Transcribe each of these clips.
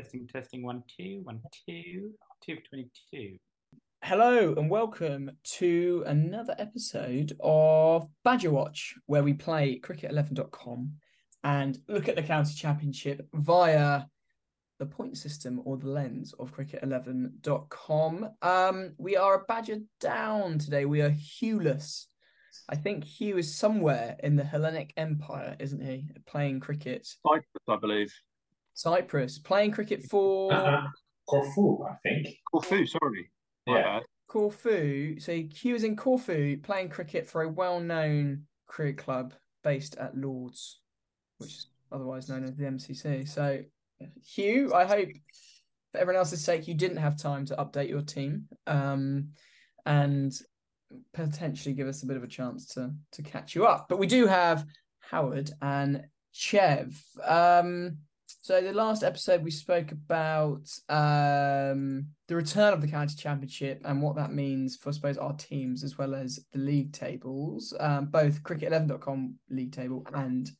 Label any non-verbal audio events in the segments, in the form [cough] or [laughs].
Testing, testing, one, two, one, two, two of 22. Hello and welcome to another episode of Badger Watch, where we play cricket11.com and look at the county championship via the point system or the lens of cricket11.com. Um, we are a Badger down today. We are Hughless. I think Hugh is somewhere in the Hellenic Empire, isn't he? Playing cricket. Cyprus, I believe. Cyprus, playing cricket for Uh-uh. Corfu, I think. Corfu, sorry. Yeah. Corfu. So Hugh is in Corfu playing cricket for a well-known cricket club based at Lords, which is otherwise known as the MCC. So Hugh, I hope for everyone else's sake you didn't have time to update your team, um, and potentially give us a bit of a chance to to catch you up. But we do have Howard and Chev. Um, so the last episode we spoke about um, the return of the county championship and what that means for I suppose our teams as well as the league tables, um, both cricket11.com league table and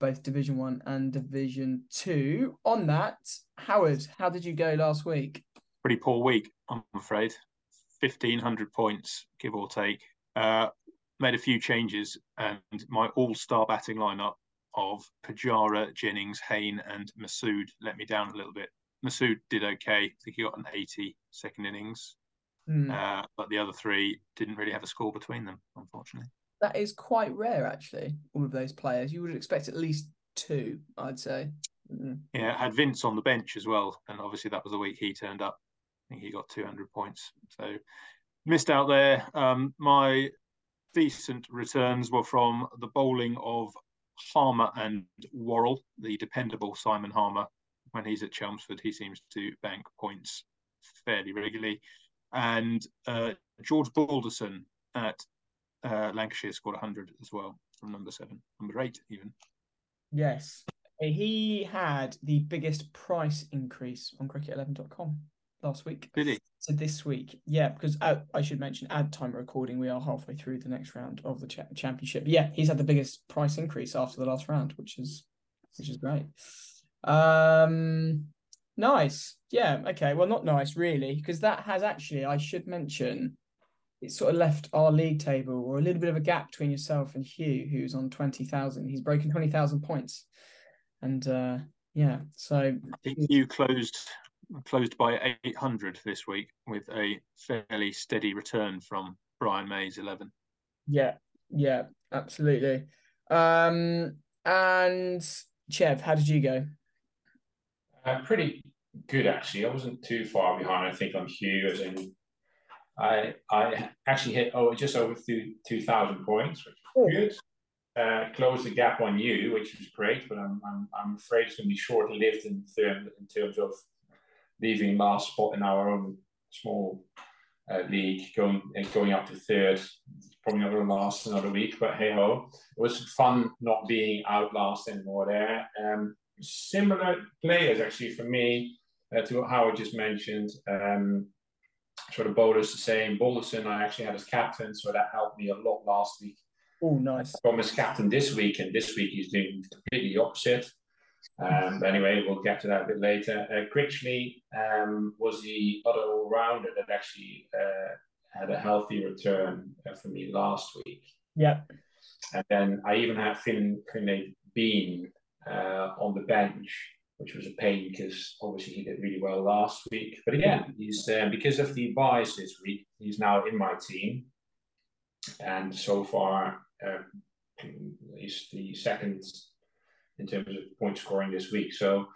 both Division One and Division Two. On that, Howard, how did you go last week? Pretty poor week, I'm afraid. 1,500 points, give or take. Uh, made a few changes, and my all star batting lineup of Pujara, Jennings, Hain, and Masood let me down a little bit. Masood did okay. I think he got an 80 second innings, Hmm, uh, but the other three didn't really have a score between them, unfortunately. that is quite rare, actually. All of those players, you would expect at least two, I'd say. Mm. Yeah, I had Vince on the bench as well, and obviously that was the week he turned up. I think he got 200 points, so missed out there. Um, my decent returns were from the bowling of Harmer and Worrall, the dependable Simon Harmer. When he's at Chelmsford, he seems to bank points fairly regularly, and uh, George Balderson at uh, Lancashire scored 100 as well from number seven, number eight even. Yes. He had the biggest price increase on cricket11.com last week. Did he? So this week, yeah, because uh, I should mention at time recording, we are halfway through the next round of the cha- championship. Yeah, he's had the biggest price increase after the last round, which is which is great. Um, nice. Yeah. Okay. Well, not nice really, because that has actually, I should mention, it sort of left our league table or a little bit of a gap between yourself and Hugh, who's on twenty thousand. He's broken twenty thousand points, and uh, yeah, so I think you closed closed by 800 this week with a fairly steady return from Brian May's 11. Yeah, yeah, absolutely. Um, and Chev, how did you go? Uh, pretty good, actually. I wasn't too far behind, I think, on Hugh. As in, I I actually hit oh just over two two thousand points, which was good. Uh, closed the gap on you, which was great, but I'm I'm, I'm afraid it's going to be short lived in, term, in terms of leaving last spot in our own small uh, league, going going up to third. Probably not going to last another week, but hey ho, it was fun not being out last anymore there. Um, similar players actually for me uh, to what Howard just mentioned. Um, sort of bowlers the same. Balderson I actually had as captain, so that helped me a lot last week. Oh, nice. From as captain this week, and this week he's doing completely opposite. Um, but anyway, we'll get to that a bit later. Uh, Critchley um, was the other all rounder that actually uh, had a healthy return uh, for me last week. Yeah, And then I even had Finn Finlay Bean uh, on the bench, which was a pain because obviously he did really well last week. But again, he's uh, because of the byes this week, he's now in my team, and so far uh, he's the second in terms of point scoring this week. So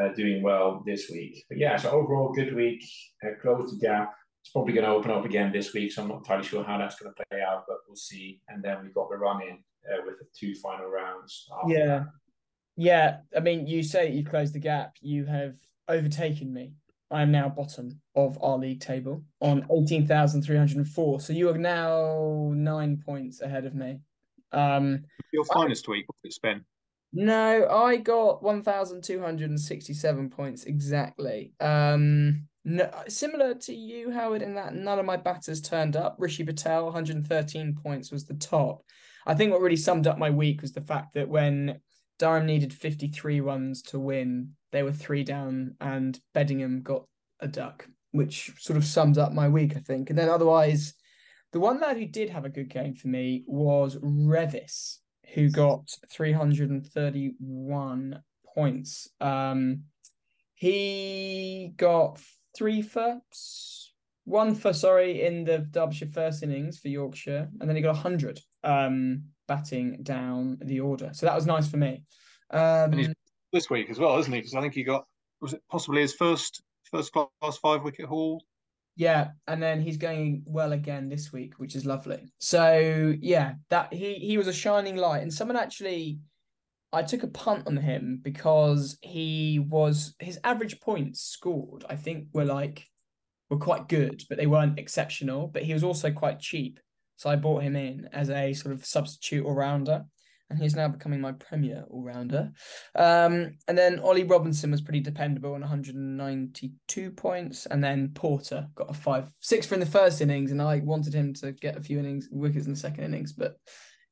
uh, doing well this week. But yeah, so overall good week. Uh, closed the gap. It's probably going to open up again this week, so I'm not entirely sure how that's going to play out, but we'll see. And then we've got the run in uh, with the two final rounds. After Yeah. that. yeah. I mean, you say you've closed the gap. You have overtaken me. I am now bottom of our league table on eighteen thousand three hundred and four. So you are now nine points ahead of me. Um, Your finest week, was it, Spen? No, I got 1,267 points exactly. Um, no, similar to you, Howard, in that none of my batters turned up. Rishi Patel, 113 points, was the top. I think what really summed up my week was the fact that when Durham needed 53 runs to win, they were three down, and Bedingham got a duck, which sort of sums up my week, I think. And then otherwise, the one lad who did have a good game for me was Revis, who got 331 points. Um, he got three for one for sorry in the Derbyshire first innings for Yorkshire, and then he got hundred um, batting down the order. So that was nice for me. Um, this week as well, isn't he? Because I think he got was it possibly his first first class five wicket haul. Yeah, and then he's going well again this week, which is lovely. So yeah, that he he was a shining light, and someone actually. I took a punt on him because he was his average points scored. I think were like were quite good, but they weren't exceptional. But he was also quite cheap, so I bought him in as a sort of substitute all rounder and he's now becoming my premier all rounder. Um, and then Ollie Robinson was pretty dependable on 192 points, and then Porter got a five six for in the first innings, and I wanted him to get a few innings wickets in the second innings, but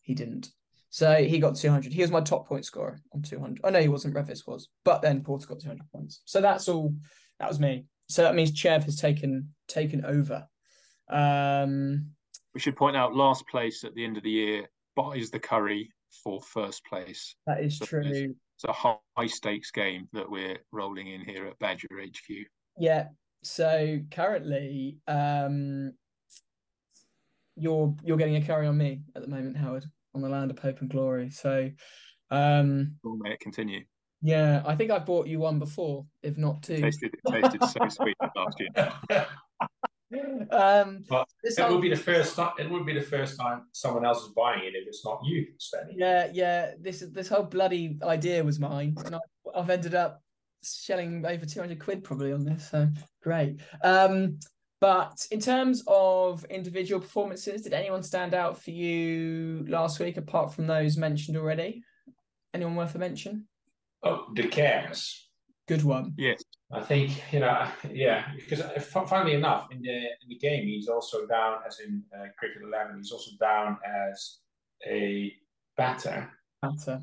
he didn't. So he got 200. He was my top point scorer on 200. Oh no, he wasn't. Revis was, but then Porter got 200 points. So that's all. That was me. So that means Chev has taken taken over. Um, we should point out last place at the end of the year buys the curry for first place. That is so true. It's a high stakes game that we're rolling in here at Badger HQ. Yeah. So currently, um, you're you're getting a carry on me at the moment, Howard, on the land of hope and glory. So, um, may it continue. Yeah, I think I've bought you one before, if not two. Tasted, it tasted so sweet last year. [laughs] Um, but it whole... would be the first time. It would be the first time someone else is buying it if it's not you spending. Yeah, yeah. This this whole bloody idea was mine, and I, I've ended up shelling over two hundred quid probably on this. So great. Um, but in terms of individual performances, did anyone stand out for you last week apart from those mentioned already? Anyone worth a mention? Oh, De Caires. Good one. Yes. I think you know, yeah, because funnily enough, in the in the game, he's also down as in uh, cricket eleven. He's also down as a batter, batter,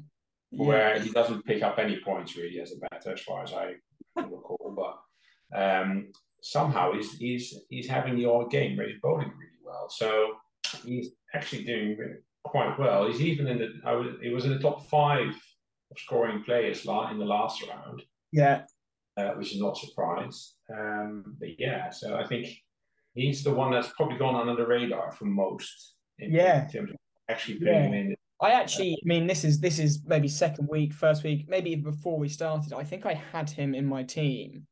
yeah. where he doesn't pick up any points really as a batter, as far as I recall. But um, somehow he's he's he's having the odd game where he's bowling really well. So he's actually doing quite well. He's even in the I was he was in the top five of scoring players in the last round. Yeah, uh, which is not a surprise. Um, but yeah, so I think he's the one that's probably gone under the radar for most. In, yeah, in terms of actually putting yeah. him in. I actually, I mean, this is this is maybe second week, first week, maybe even before we started. I think I had him in my team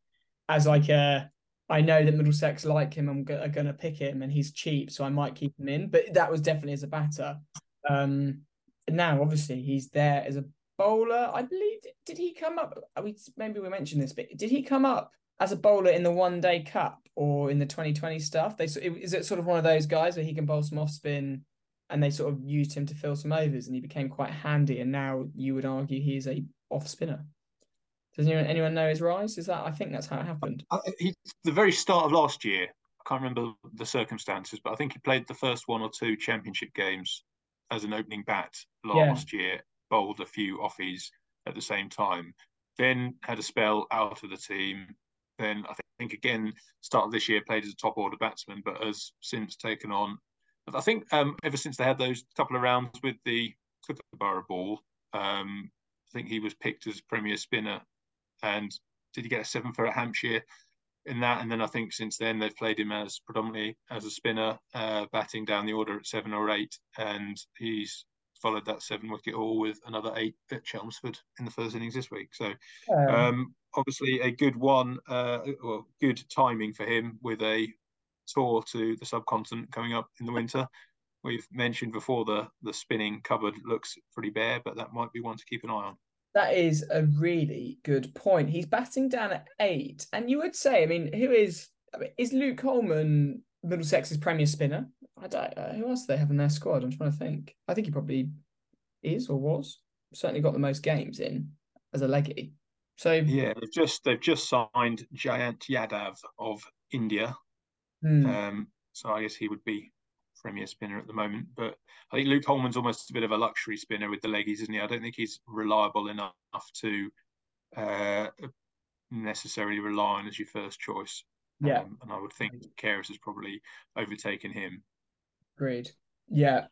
as like a. I know that Middlesex like him. I'm go- going to pick him, and he's cheap, so I might keep him in. But that was definitely as a batter. Um, now, obviously, he's there as a bowler. I believe did he come up? We maybe we mentioned this, but did he come up as a bowler in the One Day Cup or in the 2020 stuff? They is it sort of one of those guys where he can bowl some off spin, and they sort of used him to fill some overs, and he became quite handy. And now you would argue he is a off spinner. Does anyone, anyone know his rise? Is that I think that's how it happened. Uh, he, the very start of last year, I can't remember the circumstances, but I think he played the first one or two championship games as an opening bat last yeah. year bowled a few offies at the same time. Then had a spell out of the team. Then I think again started this year played as a top order batsman, but has since taken on. I think um, ever since they had those couple of rounds with the Kookaburra ball, um, I think he was picked as premier spinner. And did he get a seven for at Hampshire in that? And then I think since then they've played him as predominantly as a spinner, uh, batting down the order at seven or eight, and he's followed that seven wicket haul with another eight at Chelmsford in the first innings this week. So um, um, obviously a good one, uh, well, good timing for him with a tour to the subcontinent coming up in the winter. We've mentioned before the the spinning cupboard looks pretty bare, but that might be one to keep an eye on. That is a really good point. He's batting down at eight, and you would say, I mean, who is I mean, is Luke Hollman Middlesex's premier spinner? I don't. Uh, who else do they have in their squad? I'm trying to think. I think he probably is or was certainly got the most games in as a leggy. So yeah, they've just they've just signed Jayant Yadav of India. Hmm. Um, so I guess he would be premier spinner at the moment. But I think Luke Hollman's almost a bit of a luxury spinner with the leggies, isn't he? I don't think he's reliable enough to uh, necessarily rely on as your first choice. Yeah. Um, and I would think Karras has probably overtaken him. Agreed. Yeah.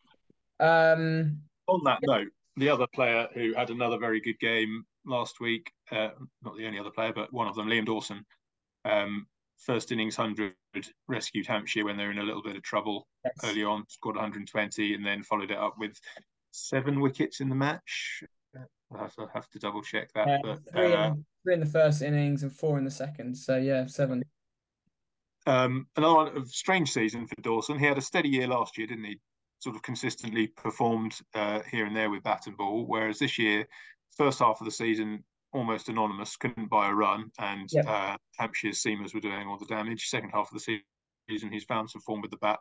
Um, On that note, the other player who had another very good game last week, uh, not the only other player, but one of them, Liam Dawson, um, first innings 100, rescued Hampshire when they were in a little bit of trouble yes. early on, scored 120, and then followed it up with seven wickets in the match. I'll have to, have to double check that. But, three, uh, in, three in the first innings and four in the second. So yeah, seven. Um, another one of strange season for Dawson. He had a steady year last year, didn't he? Sort of consistently performed uh, here and there with bat and ball. Whereas this year, first half of the season, almost anonymous, couldn't buy a run, and Yep. uh, Hampshire's seamers were doing all the damage. Second half of the season, he's found some form with the bat,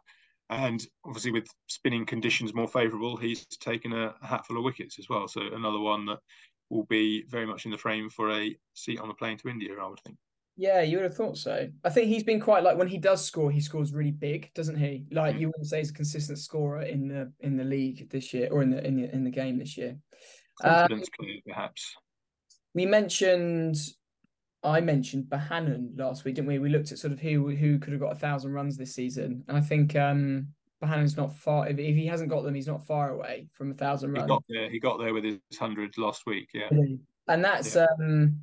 and obviously with spinning conditions more favourable, he's taken a, a hatful of wickets as well. So another one that will be very much in the frame for a seat on the plane to India, I would think. Yeah, you would have thought so. I think he's been quite like when he does score, he scores really big, doesn't he? Like you wouldn't say he's a consistent scorer in the in the league this year or in the in the in the game this year. Um, Confidence player, perhaps. we mentioned I mentioned Bohannon last week, didn't we? We looked at sort of who who could have got a thousand runs this season, and I think um Bohannon's not far. If, if he hasn't got them, he's not far away from a thousand He runs. got there. He got there with his hundred last week. Yeah. and that's um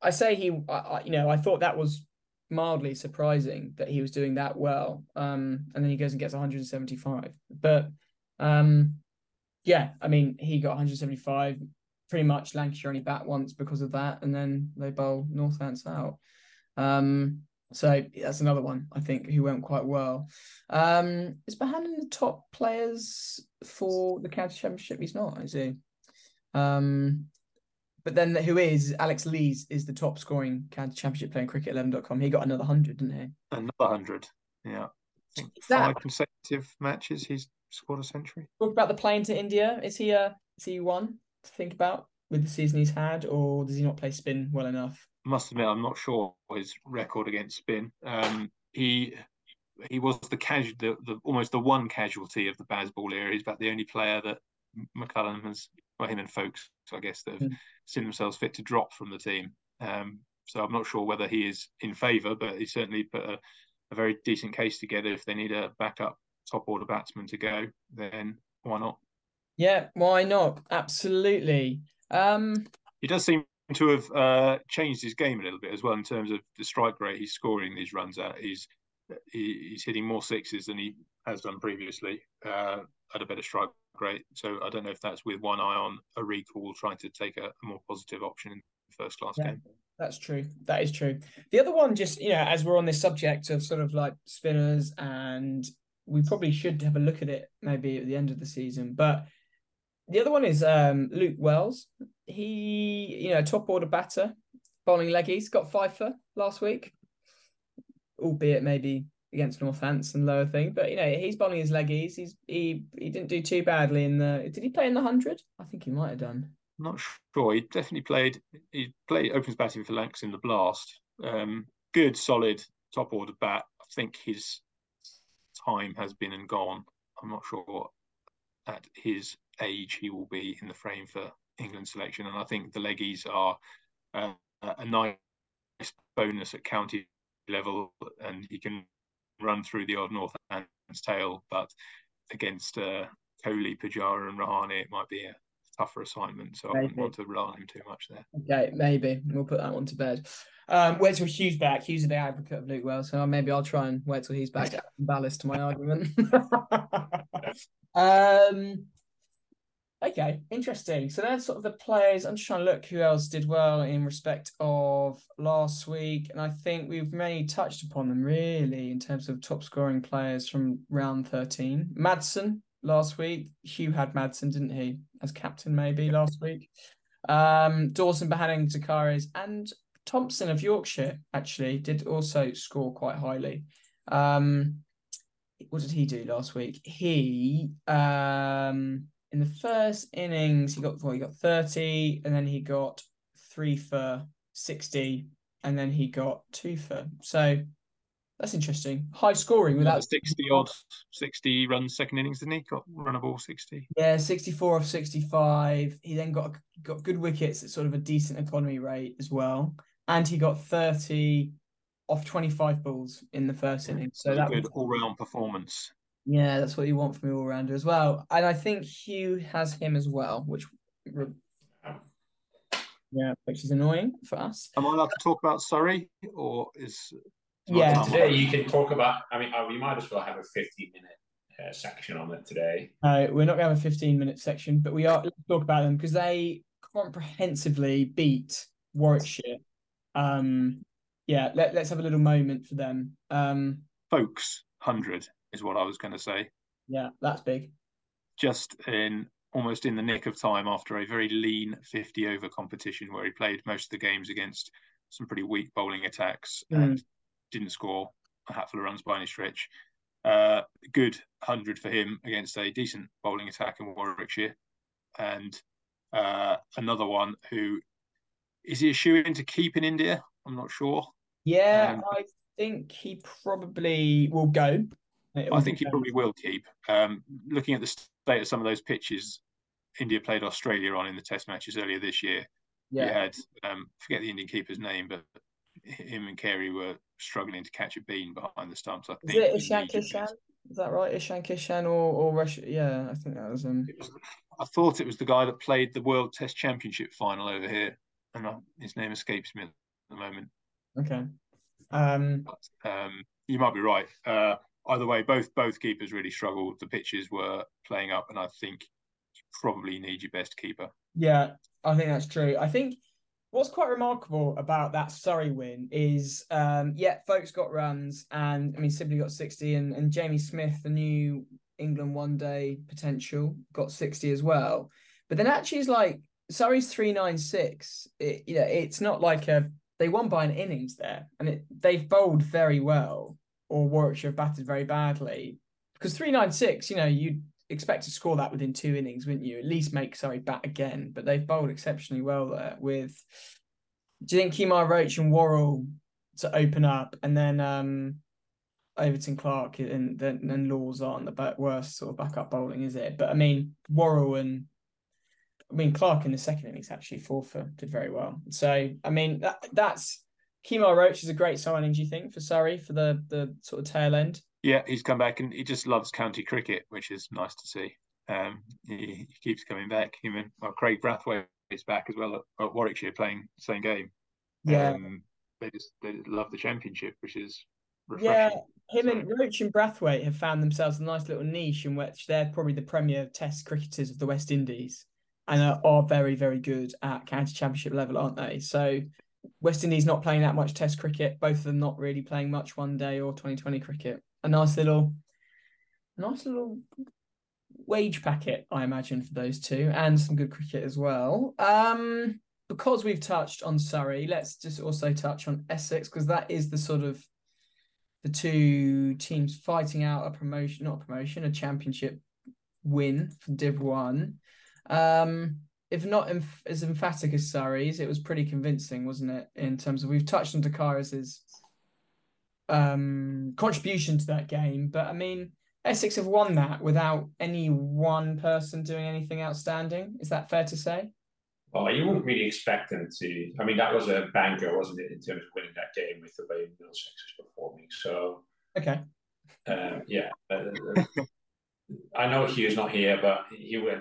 I say he I, you know I thought that was mildly surprising that he was doing that well um and then he goes and gets 175 but um yeah I mean he got 175 pretty much Lancashire only bat once because of that and then they bowl Northants out. Um so that's another one I think who went quite well. Um is Bohannon the top players for the county championship? He's not is he? Um but then who is Alex Lees is the top scoring county championship player in cricket11.com. He got another 100, didn't he? Another hundred. Yeah. I think that- five consecutive matches he's scored a century. Talk about the plane to India. Is he a is he one to think about with the season he's had, or does he not play spin well enough? Must admit, I'm not sure his record against spin. Um, he he was the casual, the, the almost the one casualty of the Bazball era. He's about the only player that McCullum has, well, him and Foakes, I guess, that have Mm. seen themselves fit to drop from the team. Um, so I'm not sure whether he is in favour, but he certainly put a, a very decent case together. If they need a backup top order batsman to go, then why not? Yeah, why not? Absolutely. Um, He does seem to have uh, changed his game a little bit as well in terms of the strike rate he's scoring these runs at. He's he, he's hitting more sixes than he has done previously uh, at a better strike rate. So I don't know if that's with one eye on a recall, trying to take a, a more positive option in the first class Yeah. game. That's true. That is true. The other one, just you know, as we're on this subject of sort of like spinners, and we probably should have a look at it maybe at the end of the season. But the other one is um, Luke Wells. He, you know, top order batter, bowling leggies, got five for last week, albeit maybe against Northants and lower thing. But you know, he's bowling his leggies. He's he he didn't do too badly in the. Did he play in the hundred? I think he might have done. Not sure. He definitely played. He played opens batting for Lancs in the Blast. Um, good, solid top order bat. I think his time has been and gone. I'm not sure at his age he will be in the frame for England selection, and I think the leggies are uh, a nice bonus at county level, and he can run through the odd Northants tail, but against uh, Kohli, Pujara, and Rahane, it might be a tougher assignment. So I wouldn't want to rely on him too much there. Okay, maybe we'll put that one to bed. Um, wait till Hugh's back. Hugh's is the advocate of Luke Wells, so maybe I'll try and wait till he's back [laughs] to ballast to my argument. [laughs] um, okay, interesting. So that's sort of the players. I'm just trying to look who else did well in respect of last week, and I think we've mainly touched upon them really in terms of top scoring players from round 13. Madsen last week. Hugh had Madsen, didn't he, as captain maybe last week? Um, Dawson, Bohannon, Zakaris, and Thompson of Yorkshire actually did also score quite highly. Um, what did he do last week? He um in the first innings he got well, he got 30 and then he got three for 60 and then he got two for so that's interesting. High scoring Without without 60 odd, 60 runs second innings, didn't he? Got run a ball 60. Yeah, 64 of 65. He then got got good wickets at sort of a decent economy rate as well. and he got 30 off 25 balls in the first inning. So was that a good was, all-round performance. Yeah, that's what you want from your all-rounder as well. And I think Hugh has him as well, which yeah, which is annoying for us. Am I allowed to talk about Surrey, or is Yeah. Today you can talk about. I mean, oh, we might as well have a fifteen-minute uh, section on it today. No, we're not going to have a 15 minute section, but we are let's talk about them because they comprehensively beat Warwickshire. Um, yeah, let, let's have a little moment for them. Um, Foakes hundred is what I was going to say. yeah, that's big. Just in almost in the nick of time after a very lean 50 over competition where he played most of the games against some pretty weak bowling attacks and didn't score a hatful of runs by any stretch. Uh, good 100 for him against a decent bowling attack in Warwickshire. And uh, another one who is he a shoe in to keep in India? I'm not sure. Yeah, Um, I think he probably will go. It I think he probably will keep. Um, looking at the state of some of those pitches India played Australia on in the Test matches earlier this year, you Yeah, had um, forget the Indian keeper's name, but him and Carey were struggling to catch a bean behind the stumps. I is think it he Ishan Kishan? Is that right? Ishan Kishan or or Rush? Yeah, I think that was. Was- I thought it was the guy that played the World Test Championship final over here, and I, his name escapes me at the moment. Okay. Um. But um, you might be right. Uh, either way, both both keepers really struggled. The pitches were playing up, and I think you probably need your best keeper. Yeah, I think that's true. I think what's quite remarkable about that Surrey win is, um, yeah, Foakes got runs, and I mean, Sibley got 60, and, and Jamie Smith, the new England one day potential, got 60 as well. But then actually, it's like Surrey's 396. It, you know, it's not like a they won by an innings there, and it, they've bowled very well, or Warwickshire have batted very badly. Because 396, you know, you'd expect to score that within two innings, wouldn't you? At least make Surrey bat again. But they've bowled exceptionally well there with do you think Kemar Roach and Worrall to open up and then um Overton Clark and then and Lawes aren't the worst sort of backup bowling, is it? But I mean Worrall and I mean Clark in the second innings actually four for did very well. So I mean that that's Kemar Roach is a great signing, do you think, for Surrey for the the sort of tail end? Yeah, he's come back and he just loves county cricket, which is nice to see. Um, he, he keeps coming back. Him and well, Kraigg Brathwaite is back as well at, at Warwickshire playing same game. Yeah. Um, they just they love the championship, which is Yeah, refreshing. him and Roach and Brathwaite have found themselves a nice little niche in which they're probably the premier Test cricketers of the West Indies, and are, are very, very good at county championship level, aren't they? So West Indies not playing that much Test cricket, both of them not really playing much one day or twenty twenty cricket. A nice little, nice little wage packet, I imagine, for those two, and some good cricket as well. Um, because we've touched on Surrey, let's just also touch on Essex because that is the sort of the two teams fighting out a promotion, not a promotion, a championship win for Div One. Um, if not emph- as emphatic as Surrey's, it was pretty convincing, wasn't it? In terms of we've touched on De Caires's um contribution to that game, but I mean Essex have won that without any one person doing anything outstanding. Is that fair to say? Well, you wouldn't really expect them to. I mean, that was a banker, wasn't it, in terms of winning that game with the way Middlesex was performing. So, Okay. um, yeah, uh, [laughs] I know Hugh's not here, but he uh,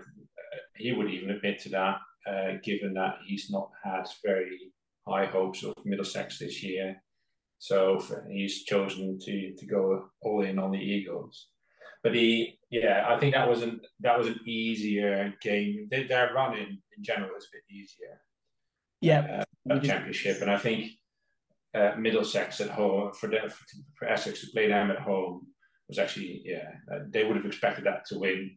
he would even admit to that, uh, given that he's not had very high hopes of Middlesex this year. So he's chosen to to go all in on the Eagles. But he, yeah, I think that was an that was an easier game. Their, their run in, in general is a bit easier Yeah. uh, championship, and I think uh, Middlesex at home for the, for, for Essex to play them at home was actually yeah uh, they would have expected that to win,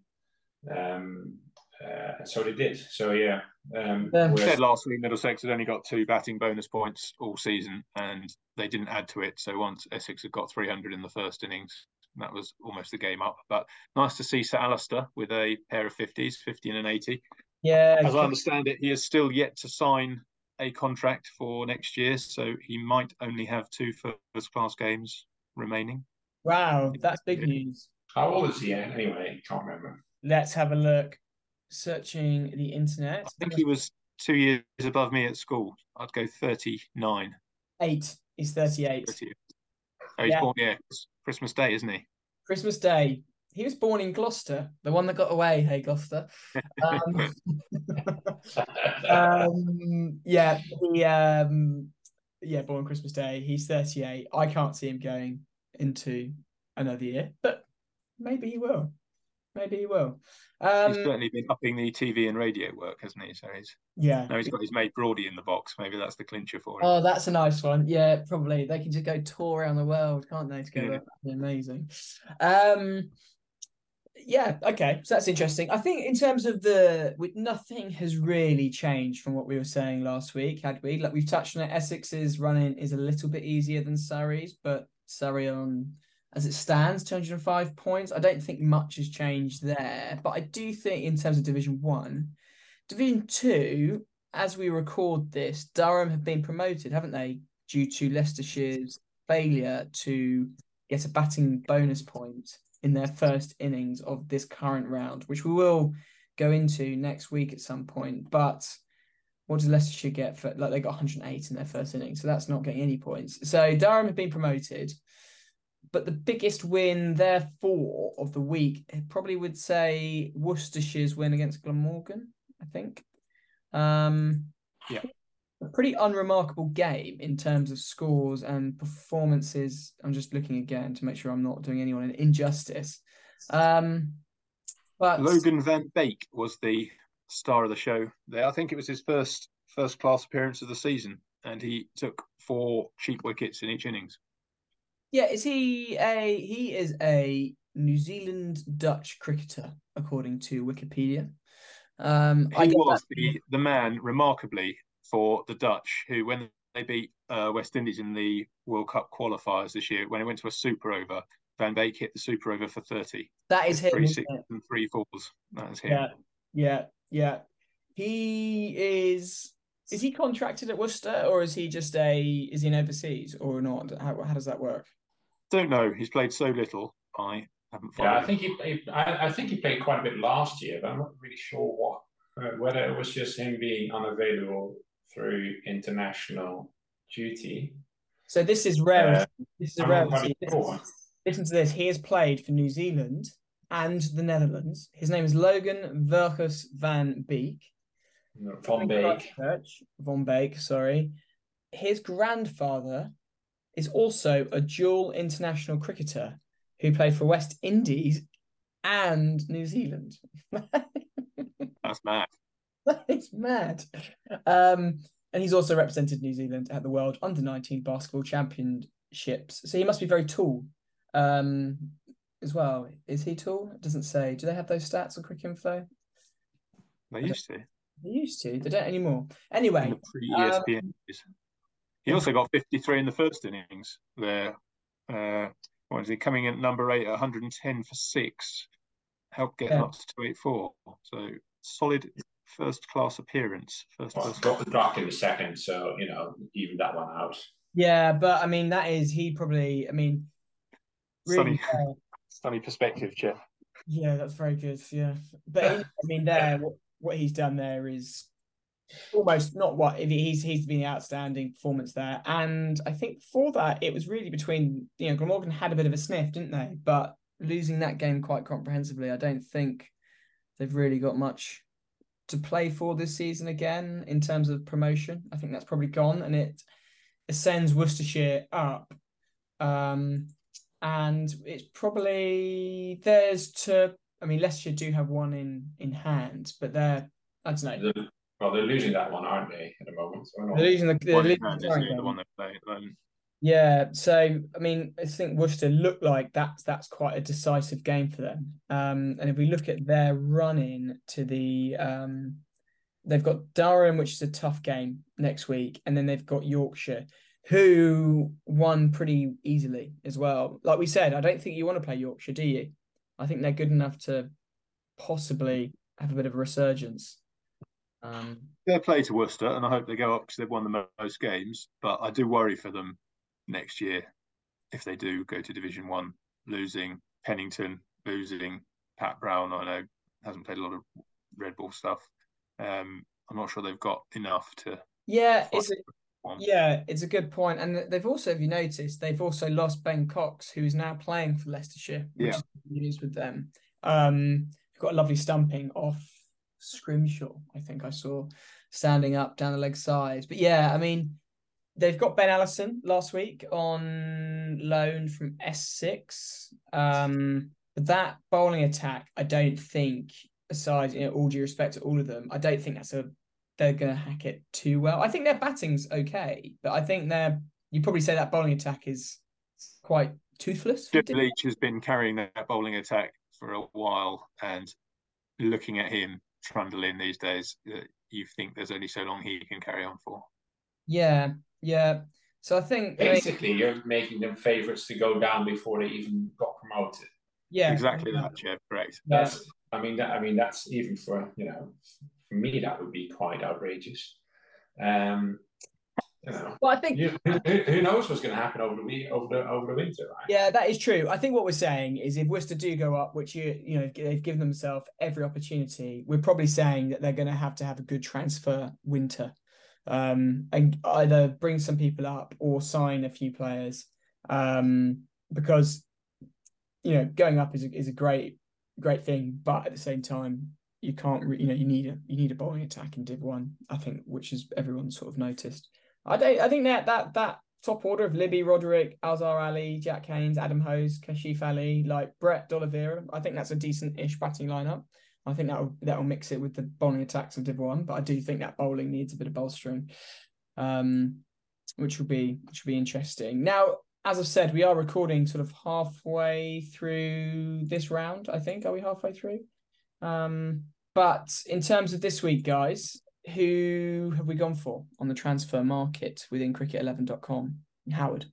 um, uh, so they did. So yeah, um, Yeah. We said last week Middlesex had only got two batting bonus points all season, and they didn't add to it. So once Essex had got 300 in the first innings, that was almost the game up. But nice to see Sir Alastair with a pair of 50s, 50 and an 80. Yeah. As I understand it, he has still yet to sign a contract for next year, so he might only have two first class games remaining. Wow, that's big news. how old is he anyway? Can't remember. Let's have a look. Searching the internet. I think he was two years above me at school. I'd go 39. Eight. He's 38. 38. Oh, he's Yeah. born, yeah, it's Christmas Day, isn't he? Christmas Day. He was born in Gloucester, the one that got away. Hey, Gloucester. [laughs] Um, um, yeah, he um, yeah, born Christmas Day. He's 38. I can't see him going into another year, but maybe he will. Maybe he will. Um, he's certainly been upping the TV and radio work, hasn't he? So he's yeah. now he's got his mate Broady in the box. Maybe that's the clincher for him. Oh, that's a nice one. Yeah, probably. They can just go tour around the world, can't they, together? Yeah. That'd be amazing. Um yeah, okay. So that's interesting. I think in terms of the nothing has really changed from what we were saying last week, had we? Like we've touched on it, Essex's running is a little bit easier than Surrey's, but Surrey on as it stands, 205 points. I don't think much has changed there. But I do think in terms of Division One, Division Two, as we record this, Durham have been promoted, haven't they? Due to Leicestershire's failure to get a batting bonus point in their first innings of this current round, which we will go into next week at some point. But what does Leicestershire get for like they got 108 in their first inning, so that's not getting any points. So Durham have been promoted, but the biggest win therefore of the week probably would say Worcestershire's win against Glamorgan. I think. Um, Yeah. a pretty unremarkable game in terms of scores and performances. I'm just looking again to make sure I'm not doing anyone an injustice. Um, but Logan Van Beek was the star of the show there. I think it was his first first class appearance of the season, and he took four cheap wickets in each innings. Yeah, is he a he is a New Zealand Dutch cricketer according to Wikipedia. Um, I He get was the, the man, remarkably, for the Dutch, who, when they beat uh, West Indies in the World Cup qualifiers this year, when it went to a super over, Van Beek hit the super over for 30. that is him. Three sixes and three fours. That is him. Yeah, yeah, yeah. He is. Is he contracted at Worcester, or is he just a? Is he an overseas or not? How how does that work? Don't know. He's played so little. I haven't followed Yeah, I think he, he I, I think he played quite a bit last year, but I'm not really sure what uh, whether it was just him being unavailable through international duty. So this is rare. Uh, this is a I'm not rarity. Listen to this. He has played for New Zealand and the Netherlands. His name is Logan Verjus van Beek. Van Beek. Christchurch, Von Beek, sorry. His grandfather is also a dual international cricketer who played for West Indies and New Zealand. [laughs] That's mad. it's mad. Um, and he's also represented New Zealand at the World Under 19 Basketball Championships. So he must be very tall um, as well. Is he tall? It doesn't say. Do they have those stats on Cricket Info? They used to. They used to. They don't anymore. Anyway, the pre-ESPN days. He also got 53 in the first innings there. Uh, what is he coming in at number eight, 110 for six, helped get him Yeah. up to 284. So solid first class appearance. First Well, class. got the duck in the second, so you know, even that one out. Yeah, but I mean that is he probably. I mean, really. Sunny, uh, sunny perspective, Jeff. yeah, that's very good. Yeah, but I mean, there what, what he's done there is almost not what he's he's been outstanding performance there, and I think for that it was really between you know Glamorgan had a bit of a sniff, didn't they? But losing that game quite comprehensively, I don't think they've really got much to play for this season again in terms of promotion. I think that's probably gone, and it ascends Worcestershire up. Um, and it's probably theirs to. I mean, Leicestershire do have one in in hand, but they're I don't know. The- well, they're losing that one, aren't they, at the moment? So not- They're losing the, they're One losing hand, the isn't current it? The one they play at the moment. Yeah, so I mean, I think Worcester look like that's that's quite a decisive game for them. Um, and if we look at their run in to the um, they've got Durham, which is a tough game next week, and then they've got Yorkshire, who won pretty easily as well. Like we said, I don't think you want to play Yorkshire, do you? I think they're good enough to possibly have a bit of a resurgence. Um, Fair play to Worcester, and I hope they go up because they've won the most games. But I do worry for them next year if they do go to Division One, losing Pennington, losing Pat Brown. I know hasn't played a lot of red ball stuff. Um, I'm not sure they've got enough to. Yeah, it's a, yeah, it's a good point, and they've also, if you noticed, they've also lost Ben Cox, who is now playing for Leicestershire, which Yeah. is news with them. Um, got a lovely stumping off Scrimshaw, I think I saw standing up down the leg side. But yeah, I mean, they've got Ben Allison last week on loan from Essex. Um, but that bowling attack, I don't think, aside, you know, all due respect to all of them, I don't think that's a they're gonna hack it too well. I think their batting's okay, but I think their you probably say that bowling attack is quite toothless. Leach has been carrying that bowling attack for a while, and looking at him trundle in these days, that you think there's only so long he can carry on for. Yeah, yeah. So I think I mean, Basically, you're making them favourites to go down before they even got promoted. yeah, Exactly that, Jeff. Correct. That's, I mean, that, I mean, that's even for you know, for me, that would be quite outrageous. Um, you know, Well, I think you, who, who knows what's going to happen over the week, over the over the winter, right? Yeah, that is true. I think what we're saying is if Worcester do go up, which you you know they've given themselves every opportunity, we're probably saying that they're going to have to have a good transfer winter, um, and either bring some people up or sign a few players, um, because you know going up is a, is a great great thing, but at the same time you can't re- you know you need a you need a bowling attack in Div One. I think which is everyone sort of noticed. I don't. I think that that that top order of Libby, Roderick, Azhar Ali, Jack Haynes, Adam Hose, Kashif Ali, like Brett D'Oliveira. I think that's a decent-ish batting lineup. I think that'll that'll mix it with the bowling attacks of Div One, but I do think that bowling needs a bit of bolstering, um, which will be which will be interesting. Now, as I've said, we are recording sort of halfway through this round. I think are we halfway through? Um, but in terms of this week, guys, who have we gone for on the transfer market within cricket11.com? Howard.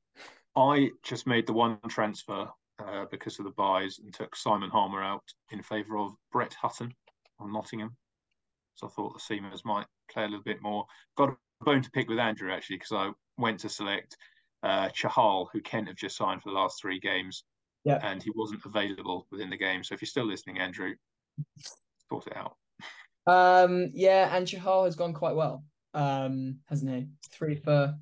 I just made the one transfer uh, because of the byes and took Simon Harmer out in favour of Brett Hutton on Nottingham. So I thought the Seamers might play a little bit more. Got a bone to pick with Andrew actually because I went to select uh, Chahal, who Kent have just signed for the last three games. Yeah. And he wasn't available within the game. So if you're still listening, Andrew, sort it out. Um, yeah, and Chahal has gone quite well, um, hasn't he? Three for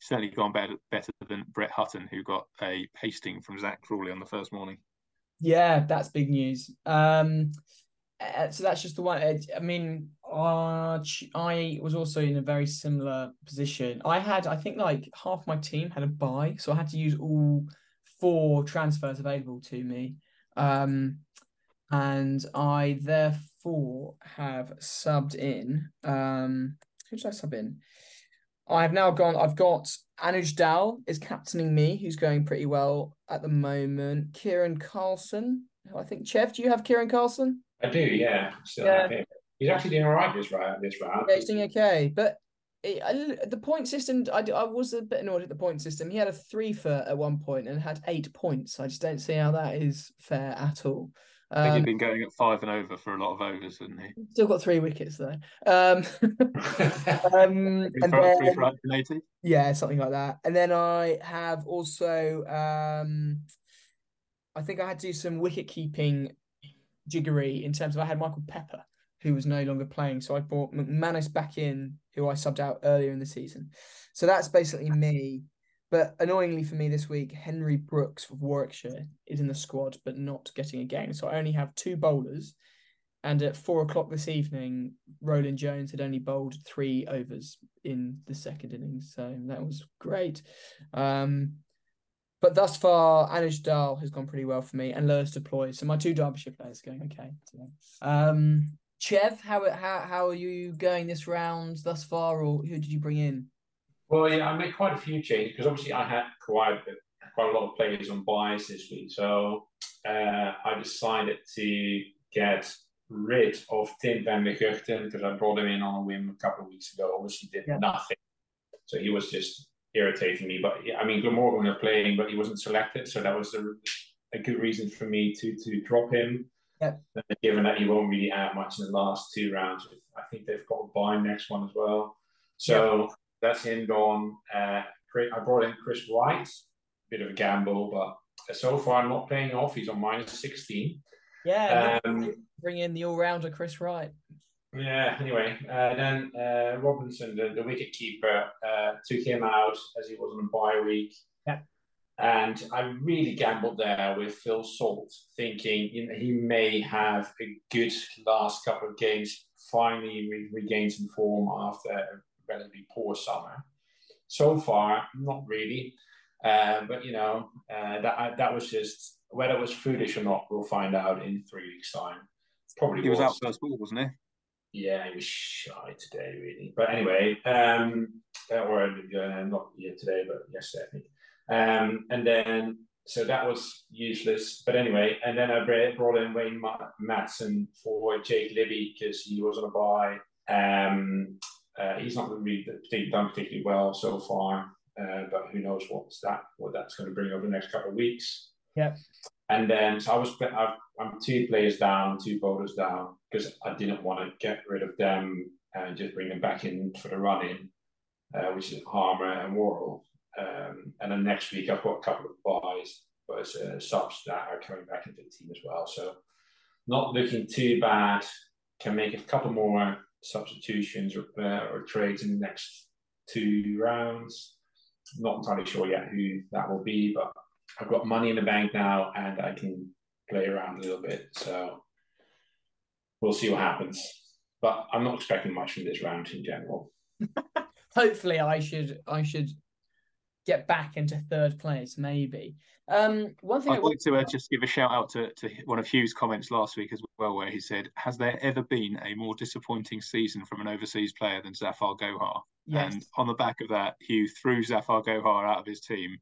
Certainly gone better better than Brett Hutton, who got a pasting from Zak Crawley on the first morning. yeah, that's big news. Um, uh, so that's just the one. uh, I mean, uh, I was also in a very similar position. I had, I think, like half my team had a bye, so I had to use all four transfers available to me. Um, and I therefore have subbed in. Um, who did I sub in? I've now gone. I've got Anuj Dal is captaining me, who's going pretty well at the moment. Kiran Carlson. I think Chev, do you have Kiran Carlson? I do, yeah. Still Yeah. have him. He's actually doing all right this round. This round. Yeah, he's doing okay, but it, I, the point system. I, I was a bit annoyed at the point system. He had a three for at one point and had eight points. I just don't see how that is fair at all. I think Um, he'd been going at five and over for a lot of overs, hadn't he? still got three wickets though. Um, [laughs] um, and three then- for 180. Yeah, something like that. And then I have also um I think I had to do some wicket keeping jiggery in terms of I had Michael Pepper, who was no longer playing. So I brought McManus back in, who I subbed out earlier in the season. So that's basically me. But annoyingly for me this week, Henry Brookes of Warwickshire is in the squad, but not getting a game. So I only have two bowlers. And at four o'clock this evening, Roland Jones had only bowled three overs in the second innings. So that was great. Um, but thus far, Anuj Dal has gone pretty well for me, and Leus du Plooy. So my two Derbyshire players going okay. Um, Chev, how how how are you going this round thus far, or who did you bring in? Well, yeah, I made quite a few changes because obviously I had quite a, quite a lot of players on byes this week. So uh, I decided to get rid of Timm van der Gugten because I brought him in on a whim a couple of weeks ago. Obviously, did Yeah. nothing. So he was just irritating me. But yeah, I mean, Glamorgan were playing, but he wasn't selected. So that was a, a good reason for me to to drop him. Yep. And given that he won't really add much in the last two rounds, I think they've got a bye next one as well. So that's him gone. Uh, I brought in Chris Wright, bit of a gamble, but so far I'm not paying off. He's on minus 16. Yeah, Um, bring in the all rounder Chris Wright. Yeah. Anyway, uh, then uh, Robinson, the, the wicket keeper, uh, took him out as he was on a bye week. Yeah. And I really gambled there with Phil Salt, thinking you know, he may have a good last couple of games. Finally, re- regained some form after relatively poor summer. So far, not really. Uh, but you know, uh, that that was just whether it was foolish or not. We'll find out in three weeks' time. Probably He was out first ball, wasn't he? yeah, he was shy today, really. But anyway, um, uh, or uh, not yet today, but yesterday, I think. Um, and then, so that was useless. But anyway, and then I brought in Wayne Madsen for Jake Libby because he was on a bye. Um, uh, he's not really done particularly well so far, uh, but who knows what's that what that's going to bring over the next couple of weeks. Yeah. And then so I was i am two players down, two bowlers down because I didn't want to get rid of them and just bring them back in for the run in, uh, which is Harmer and Worrall. Um, and then next week I've got a couple of byes, but it's uh, subs that are coming back into the team as well. So not looking too bad. Can make a couple more substitutions or, uh, or trades in the next two rounds. Not entirely sure yet who that will be, but I've got money in the bank now and I can play around a little bit. So we'll see what happens. But I'm not expecting much from this round in general. [laughs] Hopefully, I should I should get back into third place, maybe. Um, one thing I'd like to uh, just give a shout out to, to one of Hugh's comments last week as well, where he said, "Has there ever been a more disappointing season from an overseas player than Zafar Gohar?" Yes. And on the back of that, Hugh threw Zafar Gohar out of his team,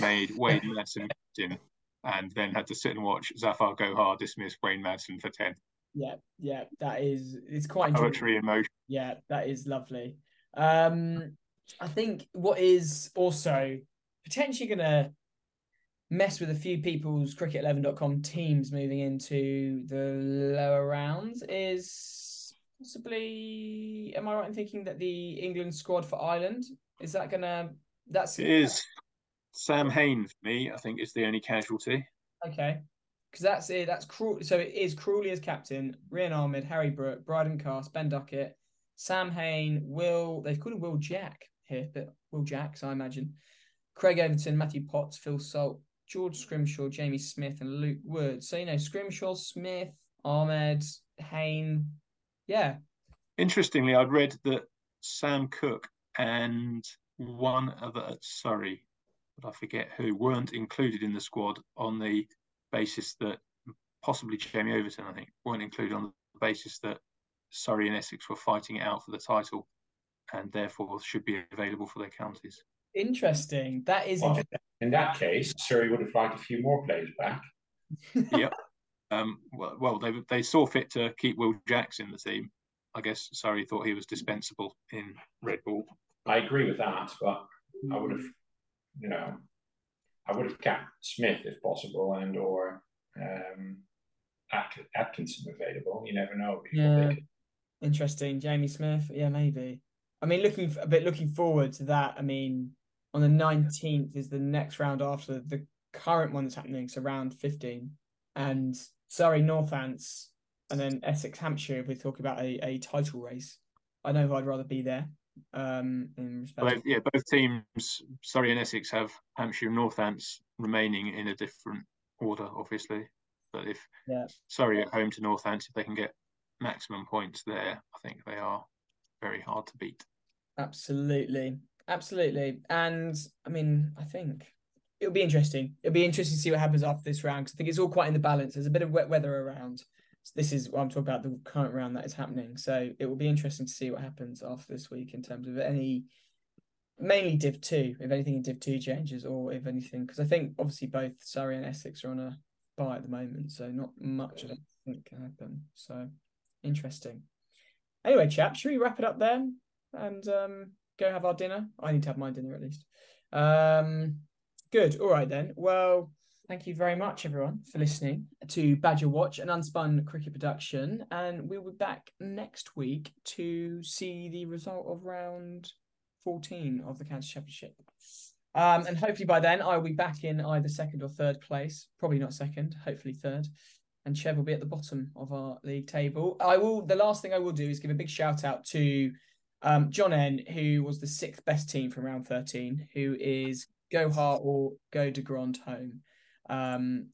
made Wayne Madsen [laughs] captain, and then had to sit and watch Zafar Gohar dismiss Wayne Madsen for ten. Yeah, yeah, that is it's quite poetry in motion. Yeah, that is lovely. Um, I think what is also potentially going to mess with a few people's cricket11.com teams moving into the lower rounds is possibly am I right in thinking that the England squad for Ireland is that gonna that's it is Sam Hain for me, I think is the only casualty. Okay. Because that's it. That's cruel. So it is Crawley as captain, Rehan Ahmed, Harry Brook, Brydon Carse, Ben Duckett, Sam Hain, Will. They've called him Will Jack here, but Will Jacks, I imagine. Craig Overton, Matthew Potts, Phil Salt, George Scrimshaw, Jamie Smith, and Luke Wood. So you know Scrimshaw, Smith, Ahmed, Hain. Yeah. Interestingly, I'd read that Sam Cook and one other, sorry, but I forget who, weren't included in the squad on the basis that possibly Jamie Overton, I think, weren't included on the basis that Surrey and Essex were fighting it out for the title and therefore should be available for their counties. Interesting. That is well, interesting. In that case, Surrey would have liked a few more players back. [laughs] yep. Um, well, well, they they saw fit to keep Will Jacks in the team. I guess Surrey thought he was dispensable in red ball. I agree with that, but I would have, you know, I would have kept Smith if possible, and or um, Atkinson available. You never know. Yeah. Interesting, Jamie Smith. Yeah, maybe. I mean, looking a bit looking forward to that. I mean, on the nineteenth is the next round after the current one that's happening, so round fifteen, and sorry, Northants, and then Essex Hampshire. if we're talking about a, a title race, I know who I'd rather be there. Um, in respect, yeah, both teams, Surrey and Essex, have Hampshire and Northants remaining in a different order, obviously. But if yeah. Surrey at home to Northants, if they can get maximum points there, I think they are very hard to beat. Absolutely. Absolutely. And I mean, I think it'll be interesting. It'll be interesting to see what happens after this round because I think it's all quite in the balance. There's a bit of wet weather around. So this is what I'm talking about the current round that is happening. So it will be interesting to see what happens after this week in terms of any, mainly Div 2, if anything in Div 2 changes or if anything, because I think obviously both Surrey and Essex are on a bye at the moment. So not much of anything can happen. So interesting. Anyway, chap, should we wrap it up there? and um, go have our dinner. I need to have my dinner at least. Um, good. All right then. Well, thank you very much, everyone, for listening to Badger Watch, an unspun cricket production, and we'll be back next week to see the result of round fourteen of the County Championship. Um, and hopefully by then I'll be back in either second or third place. Probably not second, hopefully third. and Chev will be at the bottom of our league table. I will. The last thing I will do is give a big shout out to um, John N, who was the sixth best team from round thirteen, who is Go Hart or Go de Grandhomme. Um,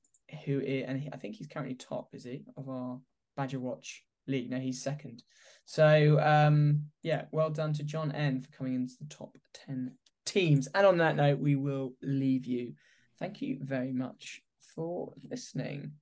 who is, and I think he's currently top, is he, of our Badger Watch league? No, he's second. So um, yeah, well done to John N for coming into the top ten teams. And on that note, we will leave you. Thank you very much for listening.